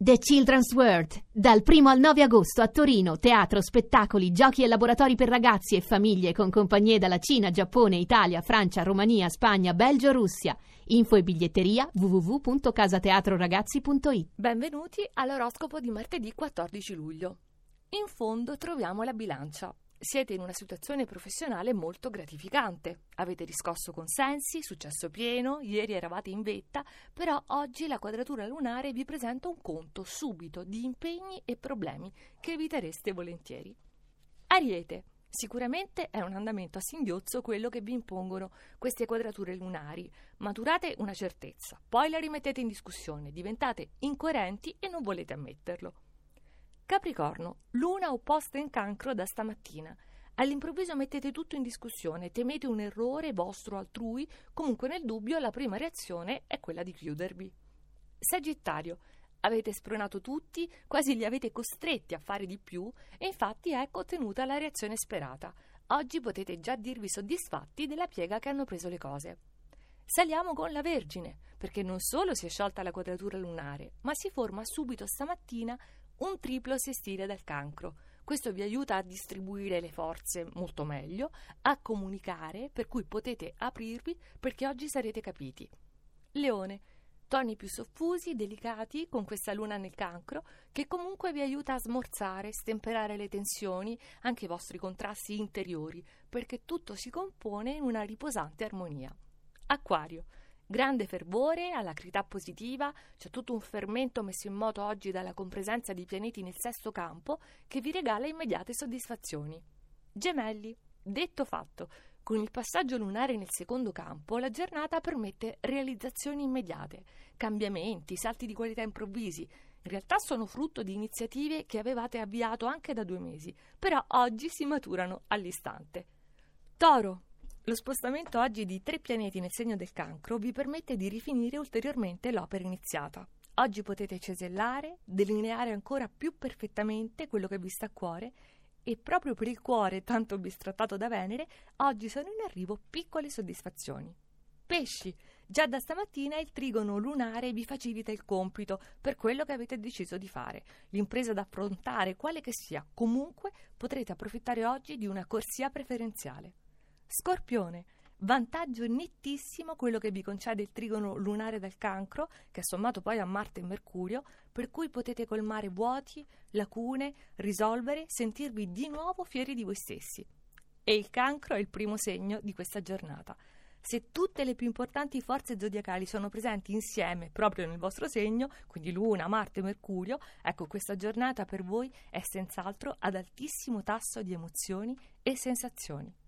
The Children's World, dal 1 al 9 agosto a Torino, teatro, spettacoli, giochi e laboratori per ragazzi e famiglie con compagnie dalla Cina, Giappone, Italia, Francia, Romania, Spagna, Belgio, Russia. Info e biglietteria www.casateatroragazzi.it. Benvenuti all'oroscopo di martedì 14 luglio. In fondo troviamo la bilancia. Siete in una situazione professionale molto gratificante. Avete riscosso consensi, successo pieno, ieri eravate in vetta, però oggi la quadratura lunare vi presenta un conto subito di impegni e problemi che evitereste volentieri. Ariete. Sicuramente è un andamento a singhiozzo quello che vi impongono queste quadrature lunari. Maturate una certezza, poi la rimettete in discussione, diventate incoerenti e non volete ammetterlo. Capricorno, luna opposta in cancro da stamattina. All'improvviso mettete tutto in discussione, temete un errore vostro altrui, comunque nel dubbio la prima reazione è quella di chiudervi. Sagittario, avete spronato tutti, quasi li avete costretti a fare di più e infatti ecco ottenuta la reazione sperata. Oggi potete già dirvi soddisfatti della piega che hanno preso le cose. Saliamo con la Vergine, perché non solo si è sciolta la quadratura lunare, ma si forma subito stamattina un triplo sestile del cancro. Questo vi aiuta a distribuire le forze molto meglio, a comunicare, per cui potete aprirvi perché oggi sarete capiti. Leone, toni più soffusi, delicati, con questa luna nel cancro, che comunque vi aiuta a smorzare, stemperare le tensioni, anche i vostri contrasti interiori, perché tutto si compone in una riposante armonia. Acquario, grande fervore, alacrità positiva, c'è tutto un fermento messo in moto oggi dalla compresenza di pianeti nel sesto campo che vi regala immediate soddisfazioni. Gemelli, detto fatto, con il passaggio lunare nel secondo campo, la giornata permette realizzazioni immediate, cambiamenti, salti di qualità improvvisi. In realtà sono frutto di iniziative che avevate avviato anche da due mesi, però oggi si maturano all'istante. Toro, lo spostamento oggi di tre pianeti nel segno del cancro vi permette di rifinire ulteriormente l'opera iniziata. Oggi potete cesellare, delineare ancora più perfettamente quello che vi sta a cuore e proprio per il cuore tanto bistrattato da Venere, oggi sono in arrivo piccole soddisfazioni. Pesci, già da stamattina il trigono lunare vi facilita il compito per quello che avete deciso di fare. L'impresa da affrontare, quale che sia, comunque potrete approfittare oggi di una corsia preferenziale. Scorpione, vantaggio nettissimo quello che vi concede il trigono lunare del cancro, che è sommato poi a Marte e Mercurio, per cui potete colmare vuoti, lacune, risolvere, sentirvi di nuovo fieri di voi stessi. E il cancro è il primo segno di questa giornata. Se tutte le più importanti forze zodiacali sono presenti insieme proprio nel vostro segno, quindi Luna, Marte Mercurio, ecco questa giornata per voi è senz'altro ad altissimo tasso di emozioni e sensazioni.